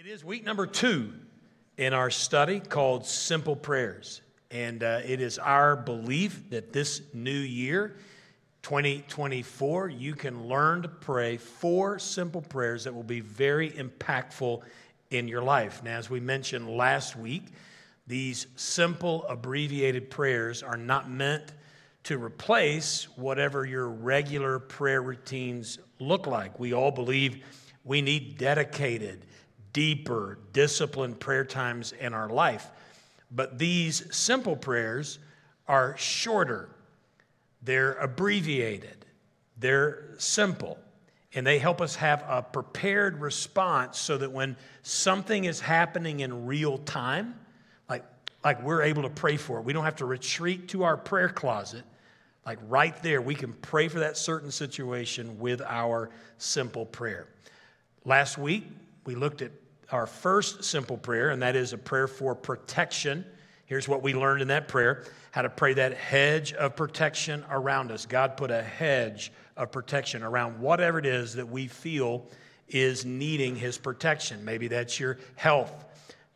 It is week number two in our study called Simple Prayers. And uh, it is our belief that this new year, 2024, you can learn to pray four simple prayers that will be very impactful in your life. Now, as we mentioned last week, these simple, abbreviated prayers are not meant to replace whatever your regular prayer routines look like. We all believe we need dedicated, deeper, disciplined prayer times in our life. But these simple prayers are shorter, they're abbreviated, they're simple, and they help us have a prepared response so that when something is happening in real time, like, like we're able to pray for it, we don't have to retreat to our prayer closet. Like right there, we can pray for that certain situation with our simple prayer. Last week, we looked at our first simple prayer, and that is a prayer for protection. Here's what we learned in that prayer how to pray that hedge of protection around us. God put a hedge of protection around whatever it is that we feel is needing His protection. Maybe that's your health,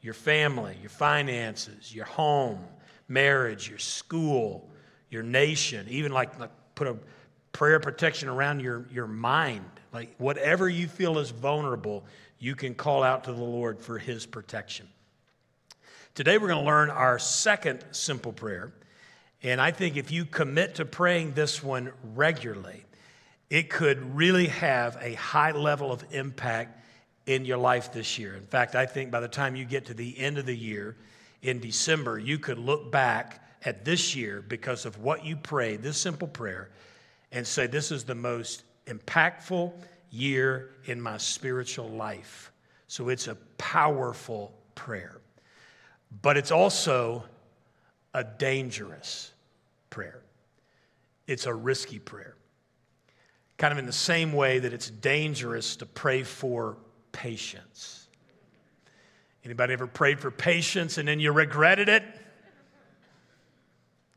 your family, your finances, your home, marriage, your school, your nation, even like, like put a prayer protection around your, your mind. Like whatever you feel is vulnerable, you can call out to the Lord for His protection. Today, we're going to learn our second simple prayer. And I think if you commit to praying this one regularly, it could really have a high level of impact in your life this year. In fact, I think by the time you get to the end of the year in December, you could look back at this year because of what you prayed, this simple prayer, and say, This is the most impactful year in my spiritual life. So it's a powerful prayer. But it's also a dangerous prayer. It's a risky prayer. Kind of in the same way that it's dangerous to pray for patience. Anybody ever prayed for patience and then you regretted it?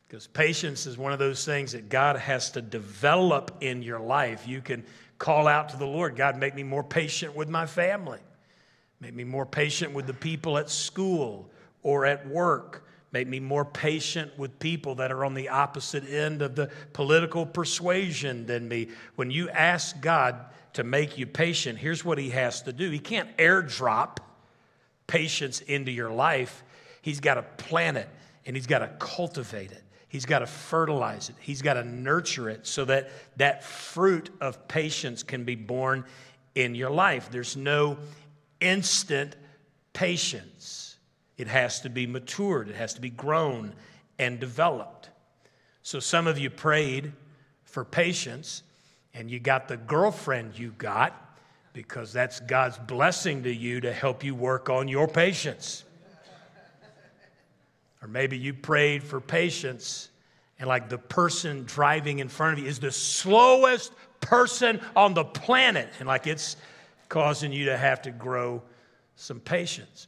Because patience is one of those things that God has to develop in your life. You can call out to the Lord God, make me more patient with my family, make me more patient with the people at school or at work. Make me more patient with people that are on the opposite end of the political persuasion than me. When you ask God to make you patient, here's what He has to do He can't airdrop patience into your life, He's got to plant it and He's got to cultivate it. He's got to fertilize it. He's got to nurture it so that that fruit of patience can be born in your life. There's no instant patience. It has to be matured, it has to be grown and developed. So some of you prayed for patience and you got the girlfriend you got because that's God's blessing to you to help you work on your patience. Or maybe you prayed for patience and like the person driving in front of you is the slowest person on the planet and like it's causing you to have to grow some patience.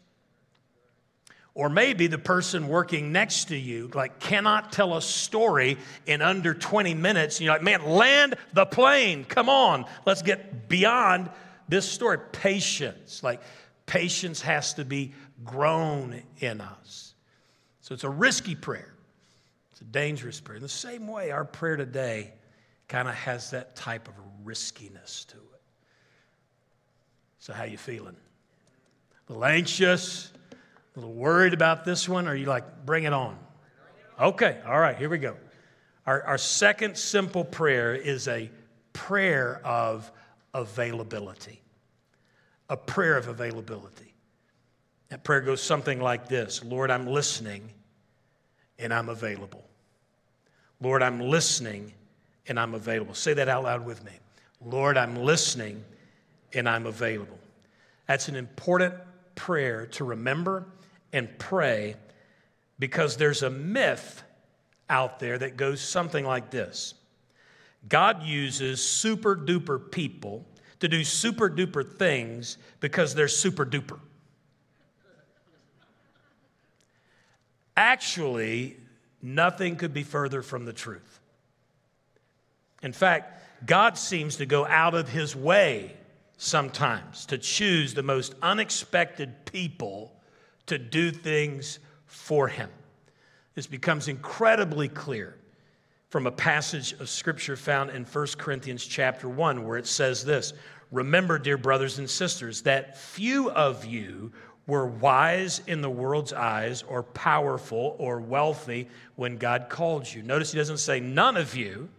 Or maybe the person working next to you like cannot tell a story in under 20 minutes. And you're like, man, land the plane. Come on. Let's get beyond this story. Patience. Like patience has to be grown in us. So it's a risky prayer. It's a dangerous prayer. In the same way, our prayer today kind of has that type of riskiness to it. So how you feeling? A little anxious? A little worried about this one? Or are you like, bring it on? Okay, all right, here we go. Our, our second simple prayer is a prayer of availability. A prayer of availability. That prayer goes something like this Lord, I'm listening and I'm available. Lord, I'm listening and I'm available. Say that out loud with me. Lord, I'm listening and I'm available. That's an important prayer to remember and pray because there's a myth out there that goes something like this God uses super duper people to do super duper things because they're super duper. Actually, nothing could be further from the truth. In fact, God seems to go out of his way sometimes to choose the most unexpected people to do things for him. This becomes incredibly clear from a passage of scripture found in 1 Corinthians chapter 1 where it says this, "Remember, dear brothers and sisters, that few of you were wise in the world's eyes or powerful or wealthy when God called you." Notice he doesn't say none of you,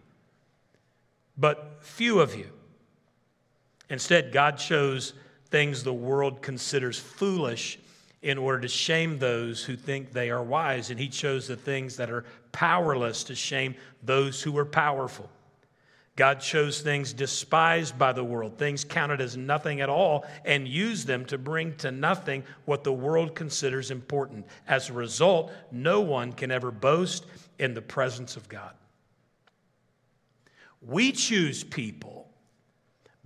but few of you. Instead, God chose things the world considers foolish in order to shame those who think they are wise. And he chose the things that are powerless to shame those who are powerful. God chose things despised by the world, things counted as nothing at all, and used them to bring to nothing what the world considers important. As a result, no one can ever boast in the presence of God. We choose people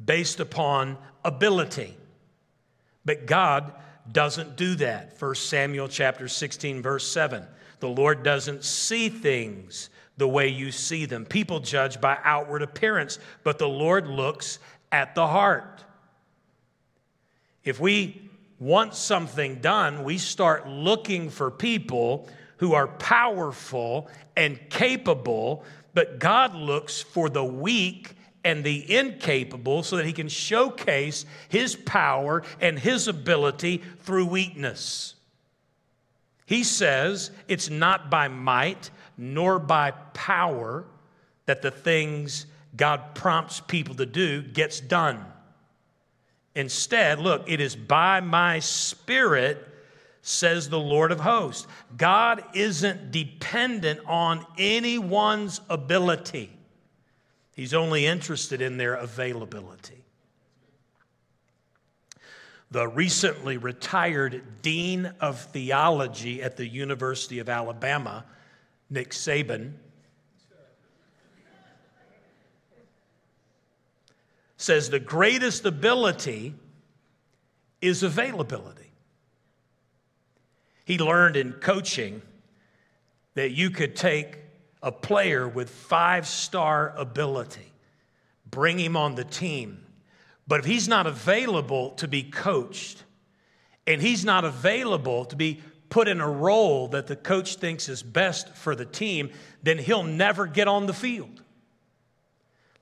based upon ability. But God doesn't do that. 1 Samuel chapter 16 verse 7. The Lord doesn't see things the way you see them. People judge by outward appearance, but the Lord looks at the heart. If we want something done, we start looking for people who are powerful and capable, but God looks for the weak and the incapable so that he can showcase his power and his ability through weakness. He says it's not by might nor by power that the things God prompts people to do gets done. Instead, look, it is by my spirit says the Lord of hosts. God isn't dependent on anyone's ability. He's only interested in their availability. The recently retired Dean of Theology at the University of Alabama, Nick Saban, says the greatest ability is availability. He learned in coaching that you could take a player with five star ability, bring him on the team. But if he's not available to be coached, and he's not available to be put in a role that the coach thinks is best for the team, then he'll never get on the field.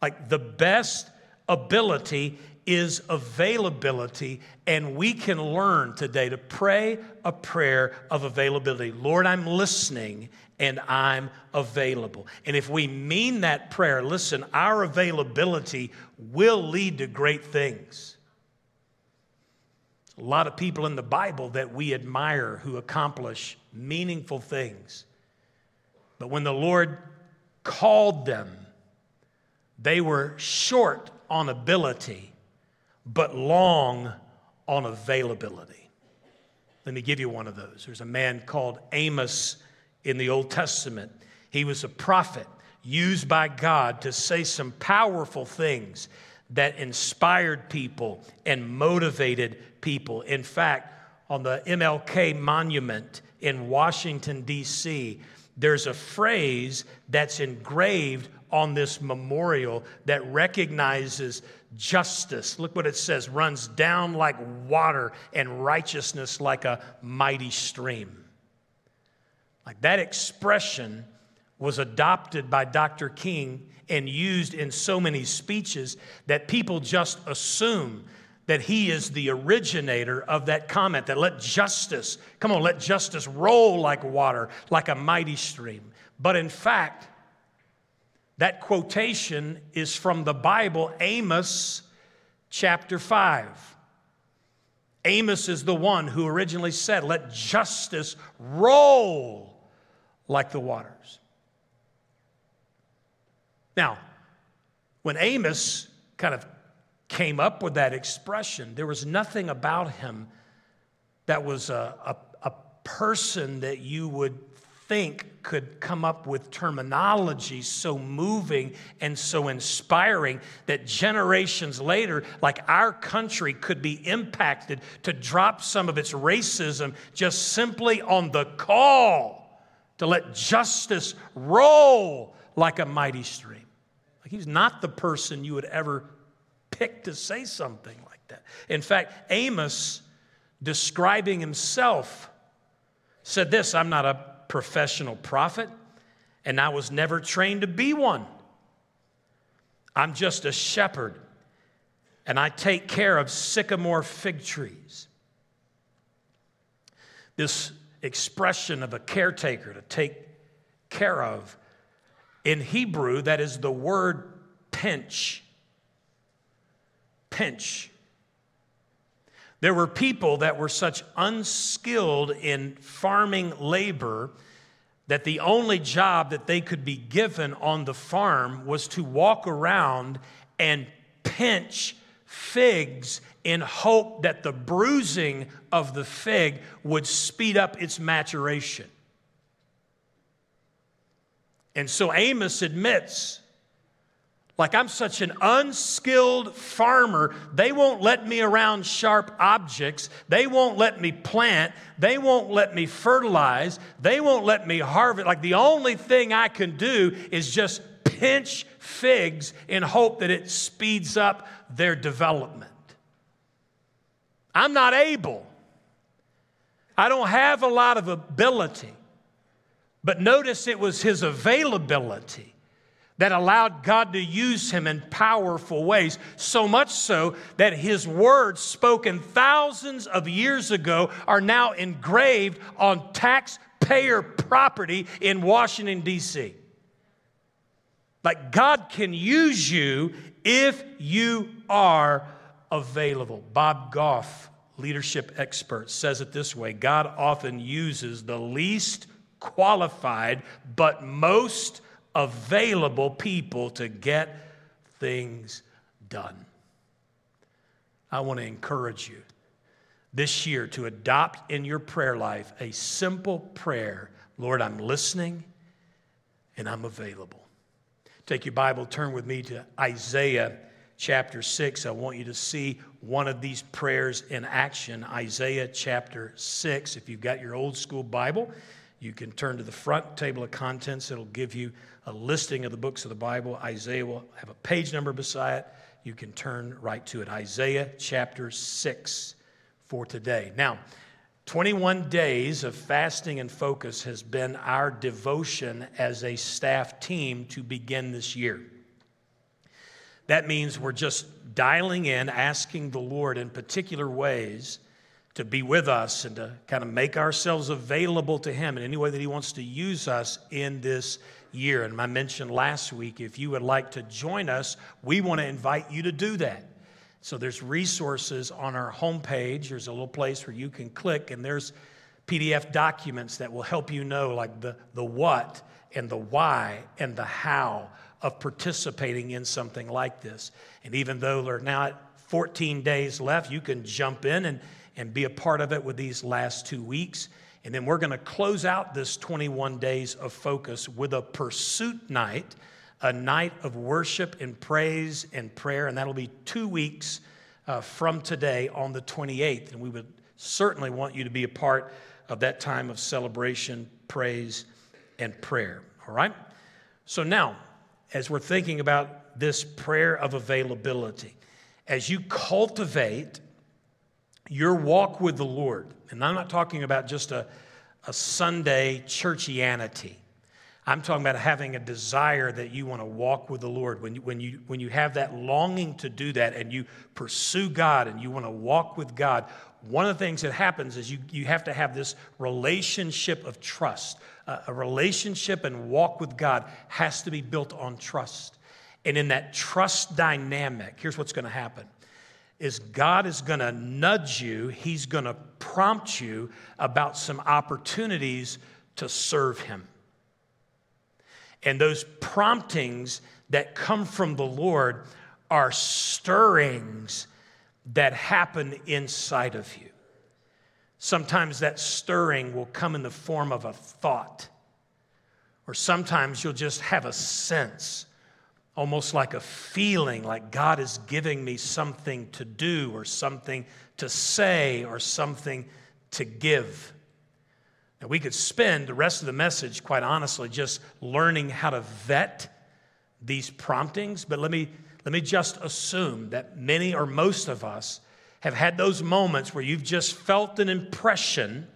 Like the best ability is availability, and we can learn today to pray a prayer of availability. Lord, I'm listening and I'm available. And if we mean that prayer, listen, our availability will lead to great things. A lot of people in the Bible that we admire who accomplish meaningful things. But when the Lord called them, they were short on ability, but long on availability. Let me give you one of those. There's a man called Amos in the Old Testament. He was a prophet used by God to say some powerful things that inspired people and motivated people. In fact, on the MLK monument in Washington, D.C., there's a phrase that's engraved on this memorial that recognizes justice. Look what it says runs down like water and righteousness like a mighty stream. Like that expression was adopted by Dr. King and used in so many speeches that people just assume that he is the originator of that comment that let justice, come on, let justice roll like water, like a mighty stream. But in fact, that quotation is from the Bible, Amos chapter 5. Amos is the one who originally said, Let justice roll like the waters. Now, when Amos kind of came up with that expression, there was nothing about him that was a, a, a person that you would think could come up with terminology so moving and so inspiring that generations later, like our country, could be impacted to drop some of its racism just simply on the call to let justice roll like a mighty stream. Like he's not the person you would ever pick to say something like that. In fact, Amos, describing himself, said this I'm not a professional prophet, and I was never trained to be one. I'm just a shepherd, and I take care of sycamore fig trees. This expression of a caretaker to take care of, in Hebrew, that is the word pinch. Pinch. There were people that were such unskilled in farming labor that the only job that they could be given on the farm was to walk around and pinch figs in hope that the bruising of the fig would speed up its maturation. And so Amos admits like I'm such an unskilled farmer, they won't let me around sharp objects. They won't let me plant. They won't let me fertilize. They won't let me harvest. Like the only thing I can do is just pinch figs in hope that it speeds up their development. I'm not able. I don't have a lot of ability. But notice it was his availability that allowed God to use him in powerful ways, so much so that his words spoken thousands of years ago are now engraved on taxpayer property in Washington, D.C. Like God can use you if you are available. Bob Goff, leadership expert, says it this way God often uses the least qualified but most available people to get things done. I want to encourage you this year to adopt in your prayer life a simple prayer Lord, I'm listening and I'm available. Take your Bible, turn with me to Isaiah chapter 6. I want you to see one of these prayers in action. Isaiah chapter 6. If you've got your old school Bible, you can turn to the front table of contents. It'll give you a listing of the books of the Bible. Isaiah will have a page number beside it. You can turn right to it. Isaiah chapter 6 for today. Now, 21 days of fasting and focus has been our devotion as a staff team to begin this year. That means we're just dialing in, asking the Lord in particular ways to be with us and to kind of make ourselves available to Him in any way that He wants to use us in this year. And I mentioned last week, if you would like to join us, we want to invite you to do that. So there's resources on our homepage. There's a little place where you can click, and there's PDF documents that will help you know, like the, the what and the why and the how of participating in something like this. And even though there are now 14 days left, you can jump in and and be a part of it with these last two weeks. And then we're going to close out this 21 days of focus with a pursuit night, a night of worship and praise and prayer. And that'll be two weeks uh, from today on the 28th. And we would certainly want you to be a part of that time of celebration, praise, and prayer. All right? So now, as we're thinking about this prayer of availability, as you cultivate your walk with the Lord, and I'm not talking about just a, a Sunday churchianity. I'm talking about having a desire that you want to walk with the Lord. When you, when, you, when you have that longing to do that and you pursue God and you want to walk with God, one of the things that happens is you, you have to have this relationship of trust. Uh, a relationship and walk with God has to be built on trust. And in that trust dynamic, here's what's going to happen is God is going to nudge you, He's going to prompt you about some opportunities to serve Him. And those promptings that come from the Lord are stirrings that happen inside of you. Sometimes that stirring will come in the form of a thought, or sometimes you'll just have a sense almost like a feeling like God is giving me something to do or something to say or something to give. And we could spend the rest of the message, quite honestly, just learning how to vet these promptings, but let me, let me just assume that many or most of us have had those moments where you've just felt an impression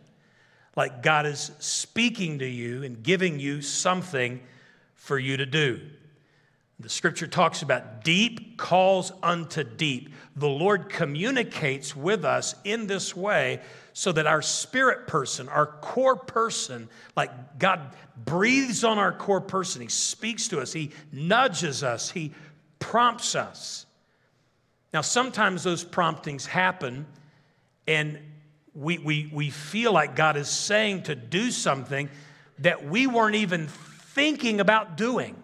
like God is speaking to you and giving you something for you to do. The scripture talks about deep calls unto deep. The Lord communicates with us in this way so that our spirit person, our core person, like God breathes on our core person, He speaks to us, He nudges us, He prompts us. Now, sometimes those promptings happen and we, we, we feel like God is saying to do something that we weren't even thinking about doing.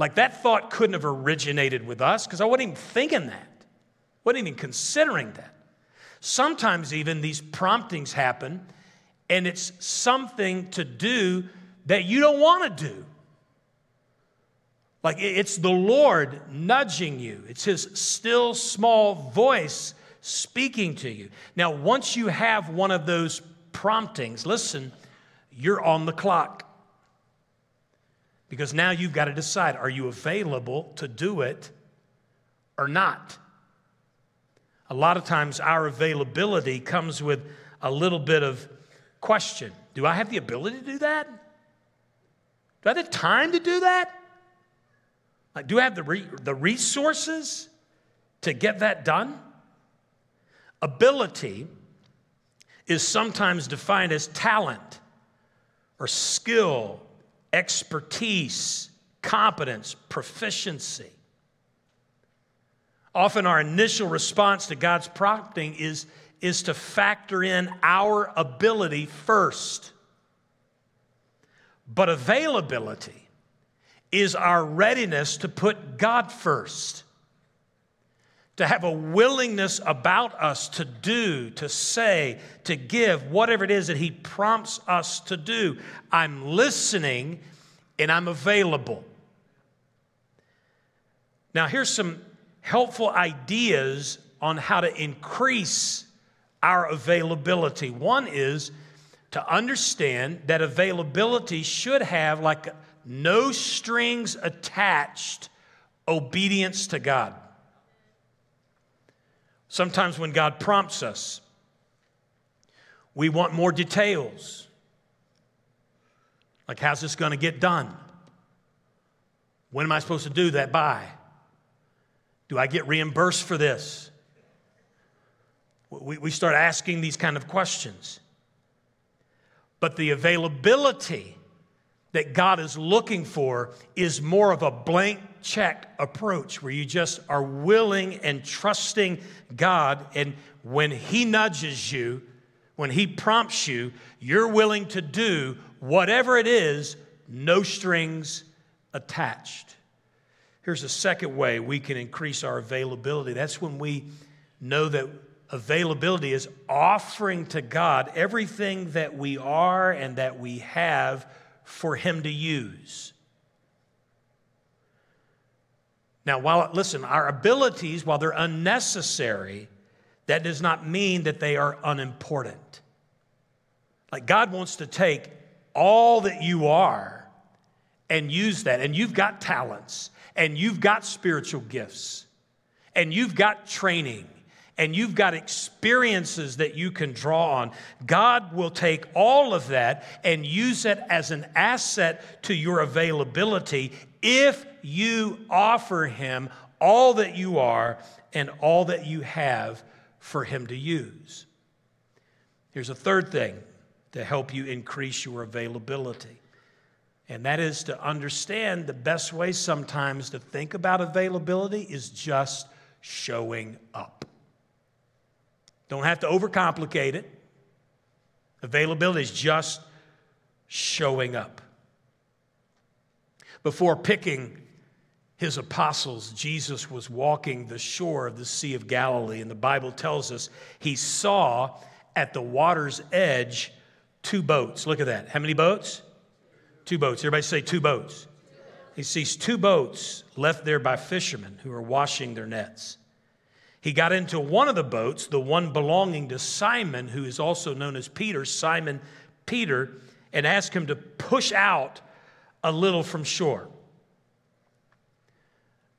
Like that thought couldn't have originated with us because I wasn't even thinking that, wasn't even considering that. Sometimes, even these promptings happen, and it's something to do that you don't want to do. Like it's the Lord nudging you, it's His still small voice speaking to you. Now, once you have one of those promptings, listen, you're on the clock. Because now you've got to decide are you available to do it or not? A lot of times, our availability comes with a little bit of question Do I have the ability to do that? Do I have the time to do that? Do I have the, re- the resources to get that done? Ability is sometimes defined as talent or skill, expertise, competence, proficiency. Often, our initial response to God's prompting is, is to factor in our ability first. But availability is our readiness to put God first, to have a willingness about us to do, to say, to give, whatever it is that He prompts us to do. I'm listening and I'm available. Now, here's some helpful ideas on how to increase our availability. One is to understand that availability should have like no strings attached obedience to God. Sometimes when God prompts us, we want more details. Like, how's this going to get done? When am I supposed to do that by? Do I get reimbursed for this? We, we start asking these kind of questions. But the availability that God is looking for is more of a blank check approach where you just are willing and trusting God. And when He nudges you, when He prompts you, you're willing to do whatever it is, no strings attached. Here's a second way we can increase our availability. That's when we know that availability is offering to God everything that we are and that we have for Him to use. Now, while, listen, our abilities, while they're unnecessary, that does not mean that they are unimportant. Like God wants to take all that you are and use that. And you've got talents and you've got spiritual gifts, and you've got training, and you've got experiences that you can draw on, God will take all of that and use it as an asset to your availability if you offer Him all that you are and all that you have for Him to use. Here's a third thing to help you increase your availability and that is to understand the best way sometimes to think about availability is just showing up. Don't have to overcomplicate it. Availability is just showing up. Before picking his apostles, Jesus was walking the shore of the Sea of Galilee, and the Bible tells us he saw at the water's edge two boats. Look at that. How many boats? Two boats. Everybody say two boats. He sees two boats left there by fishermen who are washing their nets. He got into one of the boats, the one belonging to Simon, who is also known as Peter, Simon Peter, and asked him to push out a little from shore.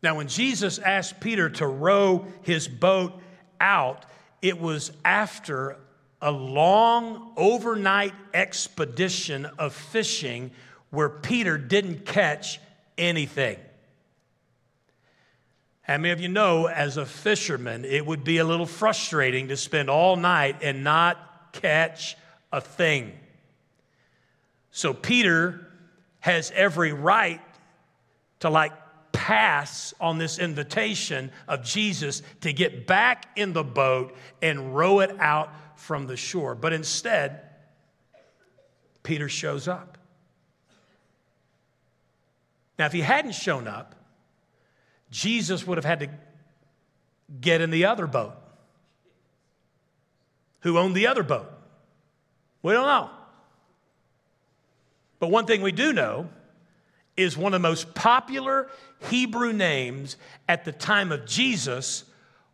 Now, when Jesus asked Peter to row his boat out, it was after a long overnight expedition of fishing where Peter didn't catch anything. How many of you know, as a fisherman, it would be a little frustrating to spend all night and not catch a thing? So, Peter has every right to like pass on this invitation of Jesus to get back in the boat and row it out from the shore. But instead, Peter shows up. Now, if he hadn't shown up, Jesus would have had to get in the other boat. Who owned the other boat? We don't know. But one thing we do know is one of the most popular Hebrew names at the time of Jesus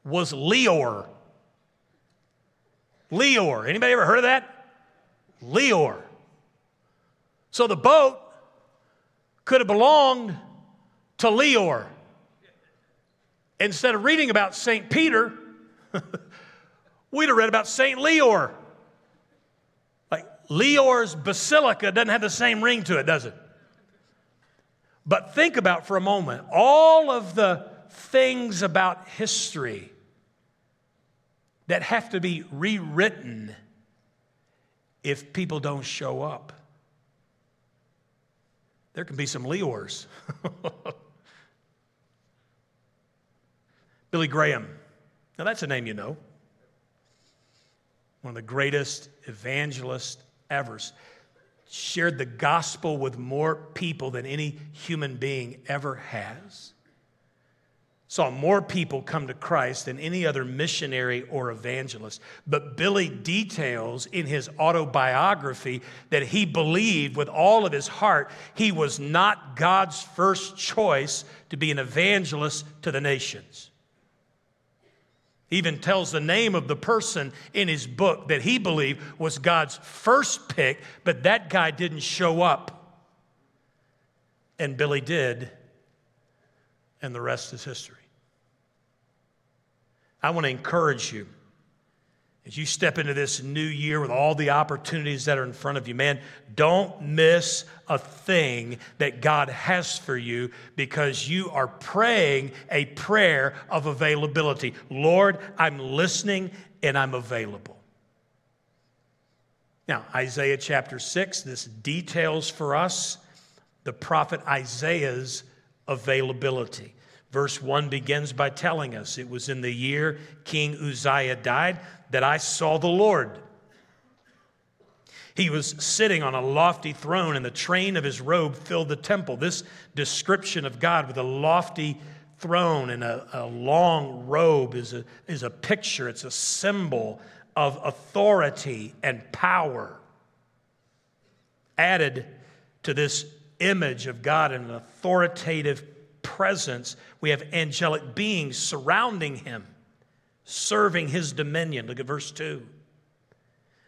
was Leor. Leor. Anybody ever heard of that? Leor. So the boat could have belonged to Leor. Instead of reading about St. Peter, we'd have read about St. Leor. Leor's Basilica doesn't have the same ring to it, does it? But think about for a moment all of the things about history that have to be rewritten if people don't show up. There can be some Leors. Billy Graham. Now, that's a name you know. One of the greatest evangelists ever shared the gospel with more people than any human being ever has. Saw more people come to Christ than any other missionary or evangelist. But Billy details in his autobiography that he believed with all of his heart he was not God's first choice to be an evangelist to the nations. He even tells the name of the person in his book that he believed was God's first pick, but that guy didn't show up. And Billy did, and the rest is history. I want to encourage you as you step into this new year with all the opportunities that are in front of you, man, don't miss a thing that God has for you because you are praying a prayer of availability. Lord, I'm listening and I'm available. Now, Isaiah chapter 6, this details for us the prophet Isaiah's availability. Verse 1 begins by telling us it was in the year King Uzziah died that I saw the Lord. He was sitting on a lofty throne, and the train of his robe filled the temple. This description of God with a lofty throne and a, a long robe is a, is a picture, it's a symbol of authority and power. Added to this image of God in an authoritative presence, we have angelic beings surrounding him serving his dominion. Look at verse 2.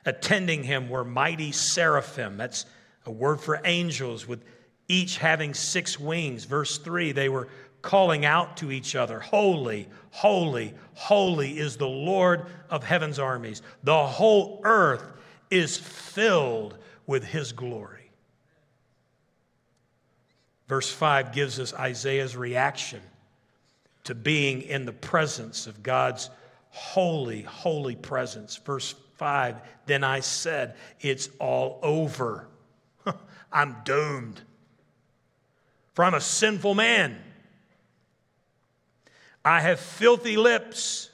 Attending him were mighty seraphim. That's a word for angels, with each having six wings. Verse 3 they were calling out to each other Holy, holy, holy is the Lord of heaven's armies. The whole earth is filled with his glory. Verse 5 gives us Isaiah's reaction to being in the presence of God's holy, holy presence. Verse 5 Then I said, It's all over. I'm doomed. For I'm a sinful man. I have filthy lips,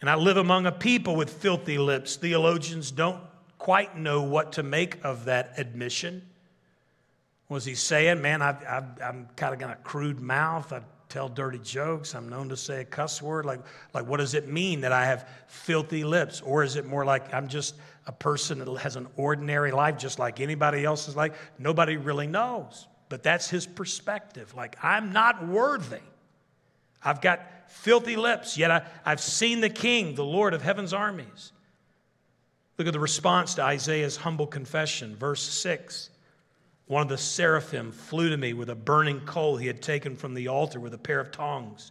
and I live among a people with filthy lips. Theologians don't quite know what to make of that admission. Was he saying, Man, i am kind of got a crude mouth? I tell dirty jokes. I'm known to say a cuss word. Like, like, what does it mean that I have filthy lips? Or is it more like I'm just a person that has an ordinary life, just like anybody else's life? Nobody really knows. But that's his perspective. Like, I'm not worthy. I've got filthy lips, yet I, I've seen the King, the Lord of heaven's armies. Look at the response to Isaiah's humble confession, verse 6. One of the seraphim flew to me with a burning coal he had taken from the altar with a pair of tongs.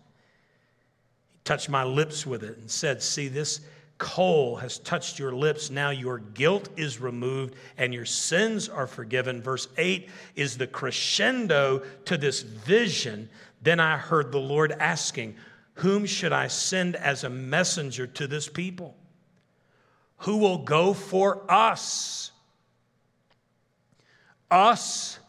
He touched my lips with it and said, See, this coal has touched your lips. Now your guilt is removed and your sins are forgiven. Verse 8 is the crescendo to this vision. Then I heard the Lord asking, Whom should I send as a messenger to this people? Who will go for us? Us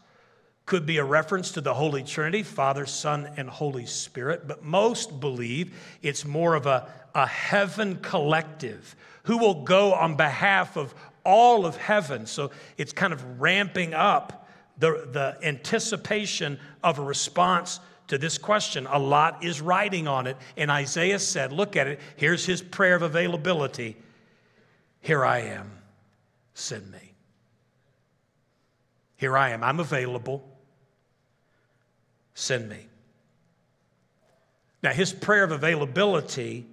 could be a reference to the Holy Trinity, Father, Son, and Holy Spirit, but most believe it's more of a, a heaven collective who will go on behalf of all of heaven. So it's kind of ramping up the, the anticipation of a response to this question. A lot is writing on it. And Isaiah said, Look at it. Here's his prayer of availability. Here I am. Send me. Here I am. I'm available send me. Now, his prayer of availability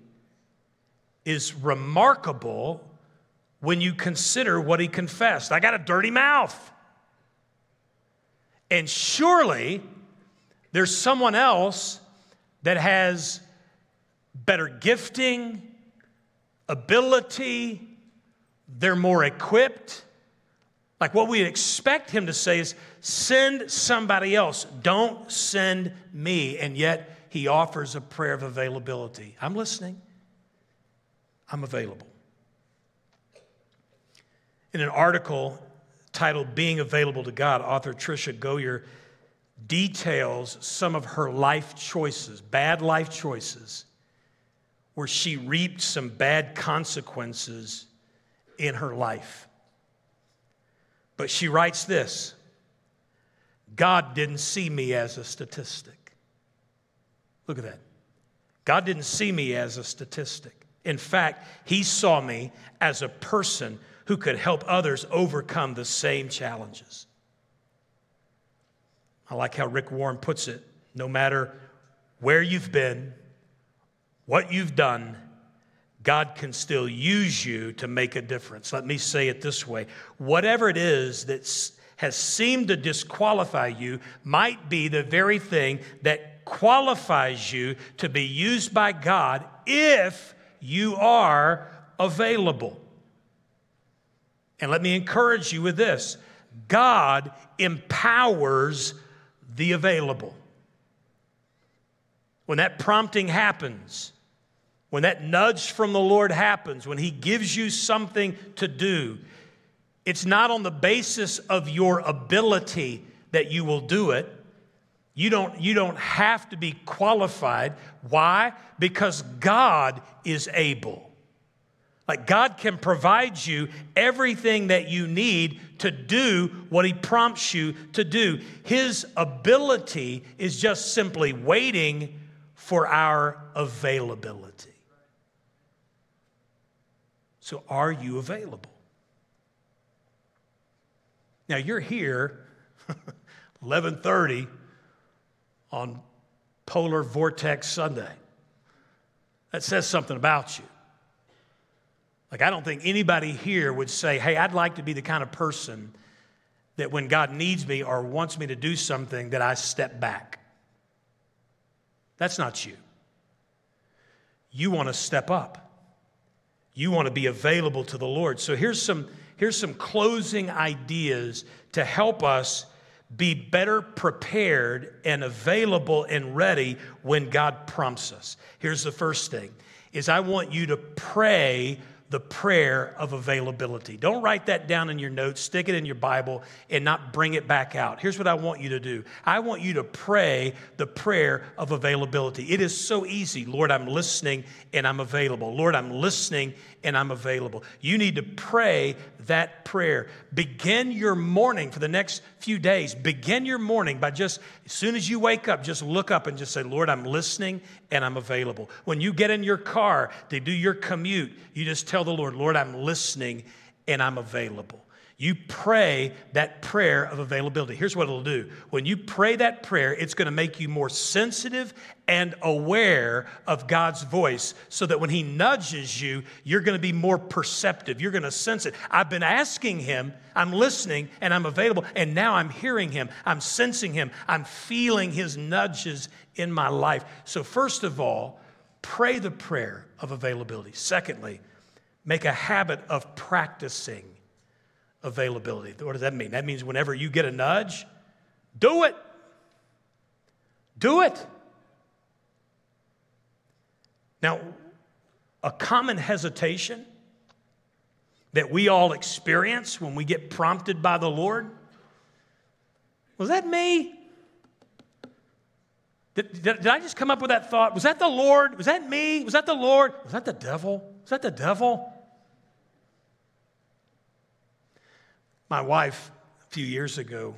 is remarkable when you consider what he confessed. I got a dirty mouth. And surely there's someone else that has better gifting, ability, they're more equipped. Like what we expect him to say is, Send somebody else. Don't send me. And yet, he offers a prayer of availability. I'm listening. I'm available. In an article titled Being Available to God, author Tricia Goyer details some of her life choices, bad life choices, where she reaped some bad consequences in her life. But she writes this God didn't see me as a statistic. Look at that. God didn't see me as a statistic. In fact, He saw me as a person who could help others overcome the same challenges. I like how Rick Warren puts it no matter where you've been, what you've done, God can still use you to make a difference. Let me say it this way whatever it is that has seemed to disqualify you might be the very thing that qualifies you to be used by God if you are available. And let me encourage you with this God empowers the available. When that prompting happens, when that nudge from the Lord happens, when He gives you something to do, it's not on the basis of your ability that you will do it. You don't, you don't have to be qualified. Why? Because God is able. Like God can provide you everything that you need to do what He prompts you to do. His ability is just simply waiting for our availability. So, are you available? Now you're here 11:30 on Polar Vortex Sunday. That says something about you. Like I don't think anybody here would say, "Hey, I'd like to be the kind of person that when God needs me or wants me to do something that I step back." That's not you. You want to step up. You want to be available to the Lord. So here's some here's some closing ideas to help us be better prepared and available and ready when God prompts us. Here's the first thing is I want you to pray the prayer of availability. Don't write that down in your notes, stick it in your Bible, and not bring it back out. Here's what I want you to do I want you to pray the prayer of availability. It is so easy. Lord, I'm listening and I'm available. Lord, I'm listening and I'm available. You need to pray that prayer. Begin your morning for the next few days. Begin your morning by just, as soon as you wake up, just look up and just say, Lord, I'm listening and I'm available. When you get in your car to do your commute, you just tell the Lord, Lord, I'm listening and I'm available. You pray that prayer of availability. Here's what it'll do. When you pray that prayer, it's going to make you more sensitive and aware of God's voice so that when He nudges you, you're going to be more perceptive. You're going to sense it. I've been asking Him, I'm listening, and I'm available, and now I'm hearing Him. I'm sensing Him. I'm feeling His nudges in my life. So, first of all, pray the prayer of availability. Secondly, make a habit of practicing availability. What does that mean? That means whenever you get a nudge, do it. Do it. Now, a common hesitation that we all experience when we get prompted by the Lord was that me? Did, did, did, I just come up with that thought? Was that the Lord? Was that me? Was that the Lord? Was that the devil? Was that the devil? My wife, a few years ago,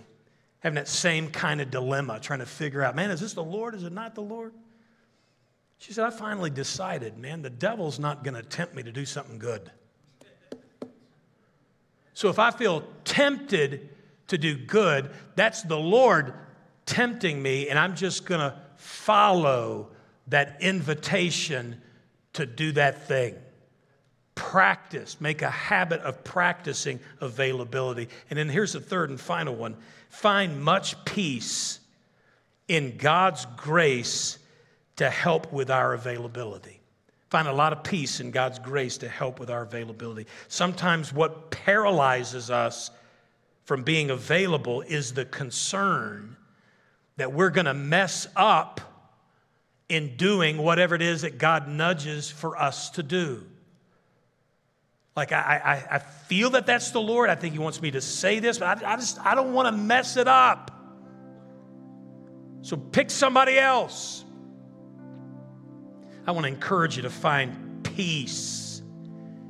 having that same kind of dilemma, trying to figure out, man, is this the Lord? Is it not the Lord? She said, I finally decided, man, the devil's not going to tempt me to do something good. So if I feel tempted to do good, that's the Lord tempting me, and I'm just going to follow that invitation to do that thing. Practice, make a habit of practicing availability. And then here's the third and final one find much peace in God's grace to help with our availability. Find a lot of peace in God's grace to help with our availability. Sometimes what paralyzes us from being available is the concern that we're going to mess up in doing whatever it is that God nudges for us to do. Like, I, I, I feel that that's the Lord. I think He wants me to say this, but I, I just, I don't want to mess it up. So pick somebody else. I want to encourage you to find peace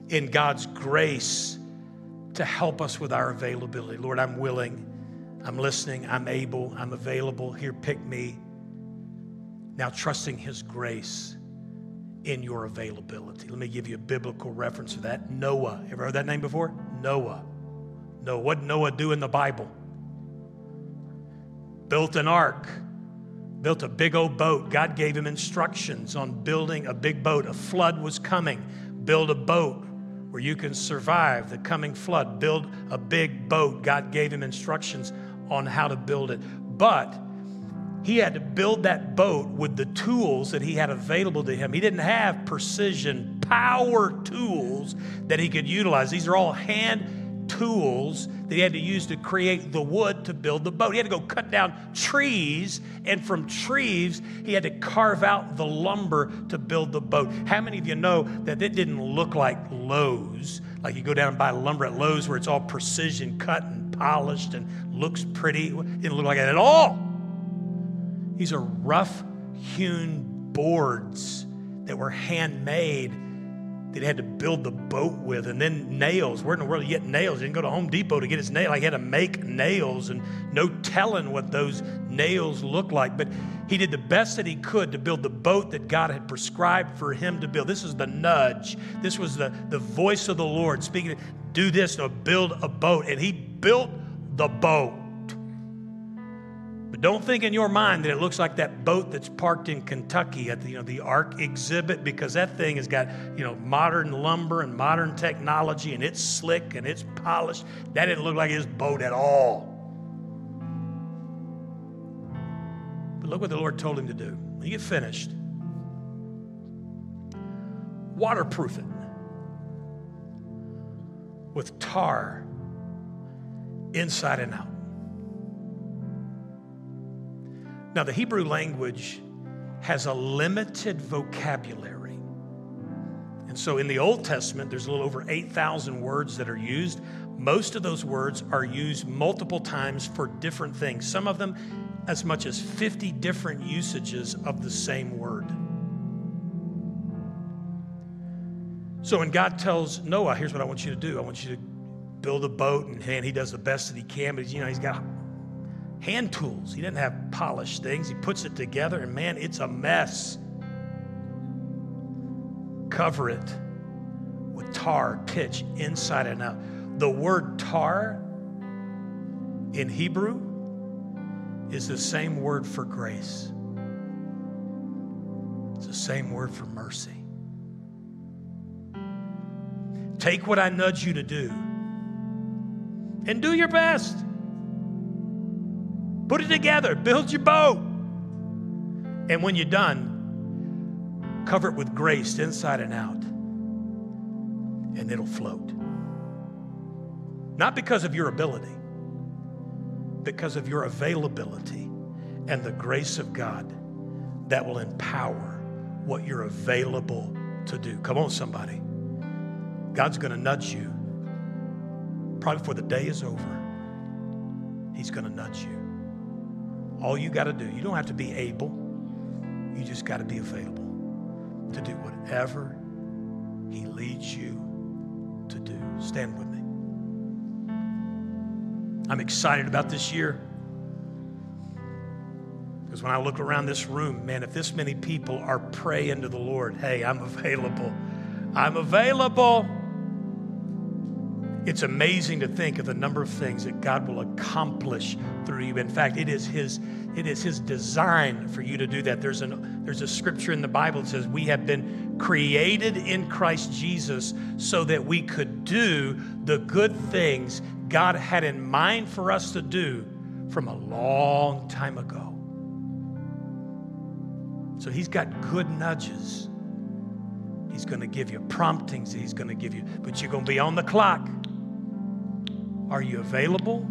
in God's grace to help us with our availability. Lord, I'm willing. I'm listening, I'm able, I'm available. Here, pick me. Now, trusting His grace in your availability. Let me give you a biblical reference to that. Noah. Ever heard that name before? Noah. Noah. What did Noah do in the Bible? Built an ark, built a big old boat. God gave him instructions on building a big boat. A flood was coming. Build a boat where you can survive the coming flood. Build a big boat. God gave him instructions on how to build it. But he had to build that boat with the tools that he had available to him. He didn't have precision power tools that he could utilize. These are all hand tools that he had to use to create the wood to build the boat. He had to go cut down trees, and from trees, he had to carve out the lumber to build the boat. How many of you know that it didn't look like Lowe's? Like you go down and buy lumber at Lowe's where it's all precision cut and polished and looks pretty. It didn't look like that at all. These are rough hewn boards that were handmade that he had to build the boat with. And then nails. Where in the world did he get nails? He didn't go to Home Depot to get his nail. Like he had to make nails and no telling what those nails looked like. But he did the best that he could to build the boat that God had prescribed for him to build. This is the nudge. This was the, the voice of the Lord speaking, do this build a boat. And he built the boat. But don't think in your mind that it looks like that boat that's parked in Kentucky at the, you know, the Ark exhibit because that thing has got you know, modern lumber and modern technology and it's slick and it's polished. That didn't look like his boat at all. But look what the Lord told him to do. When you get finished, waterproof it with tar inside and out. Now, the Hebrew language has a limited vocabulary. And so in the Old Testament, there's a little over 8,000 words that are used. Most of those words are used multiple times for different things, some of them as much as 50 different usages of the same word. So when God tells Noah, here's what I want you to do I want you to build a boat, and, and he does the best that he can, but you know, he's got hand tools. He didn't have polished things. He puts it together, and man, it's a mess. Cover it with tar, pitch, inside and out. The word tar in Hebrew is the same word for grace, it's the same word for mercy. Take what I nudge you to do and do your best. Put it together, build your boat. And when you're done, Cover it with grace inside and out, and it'll float. Not because of your ability, because of your availability and the grace of God that will empower what you're available to do. Come on, somebody. God's going to nudge you probably before the day is over. He's going to nudge you. All you got to do, you don't have to be able, you just got to be available to do whatever He leads you to do. Stand with me. I'm excited about this year. Because when I look around this room, man, if this many people are praying to the Lord, hey, I'm available. I'm available. It's amazing to think of the number of things that God will accomplish through you. In fact, it is His, it is His design for you to do that. There's, an, there's a scripture in the Bible that says, We have been created in Christ Jesus so that we could do the good things God had in mind for us to do from a long time ago. So He's got good nudges. He's going to give you promptings. He's going to give you, but you're going to be on the clock. Are you available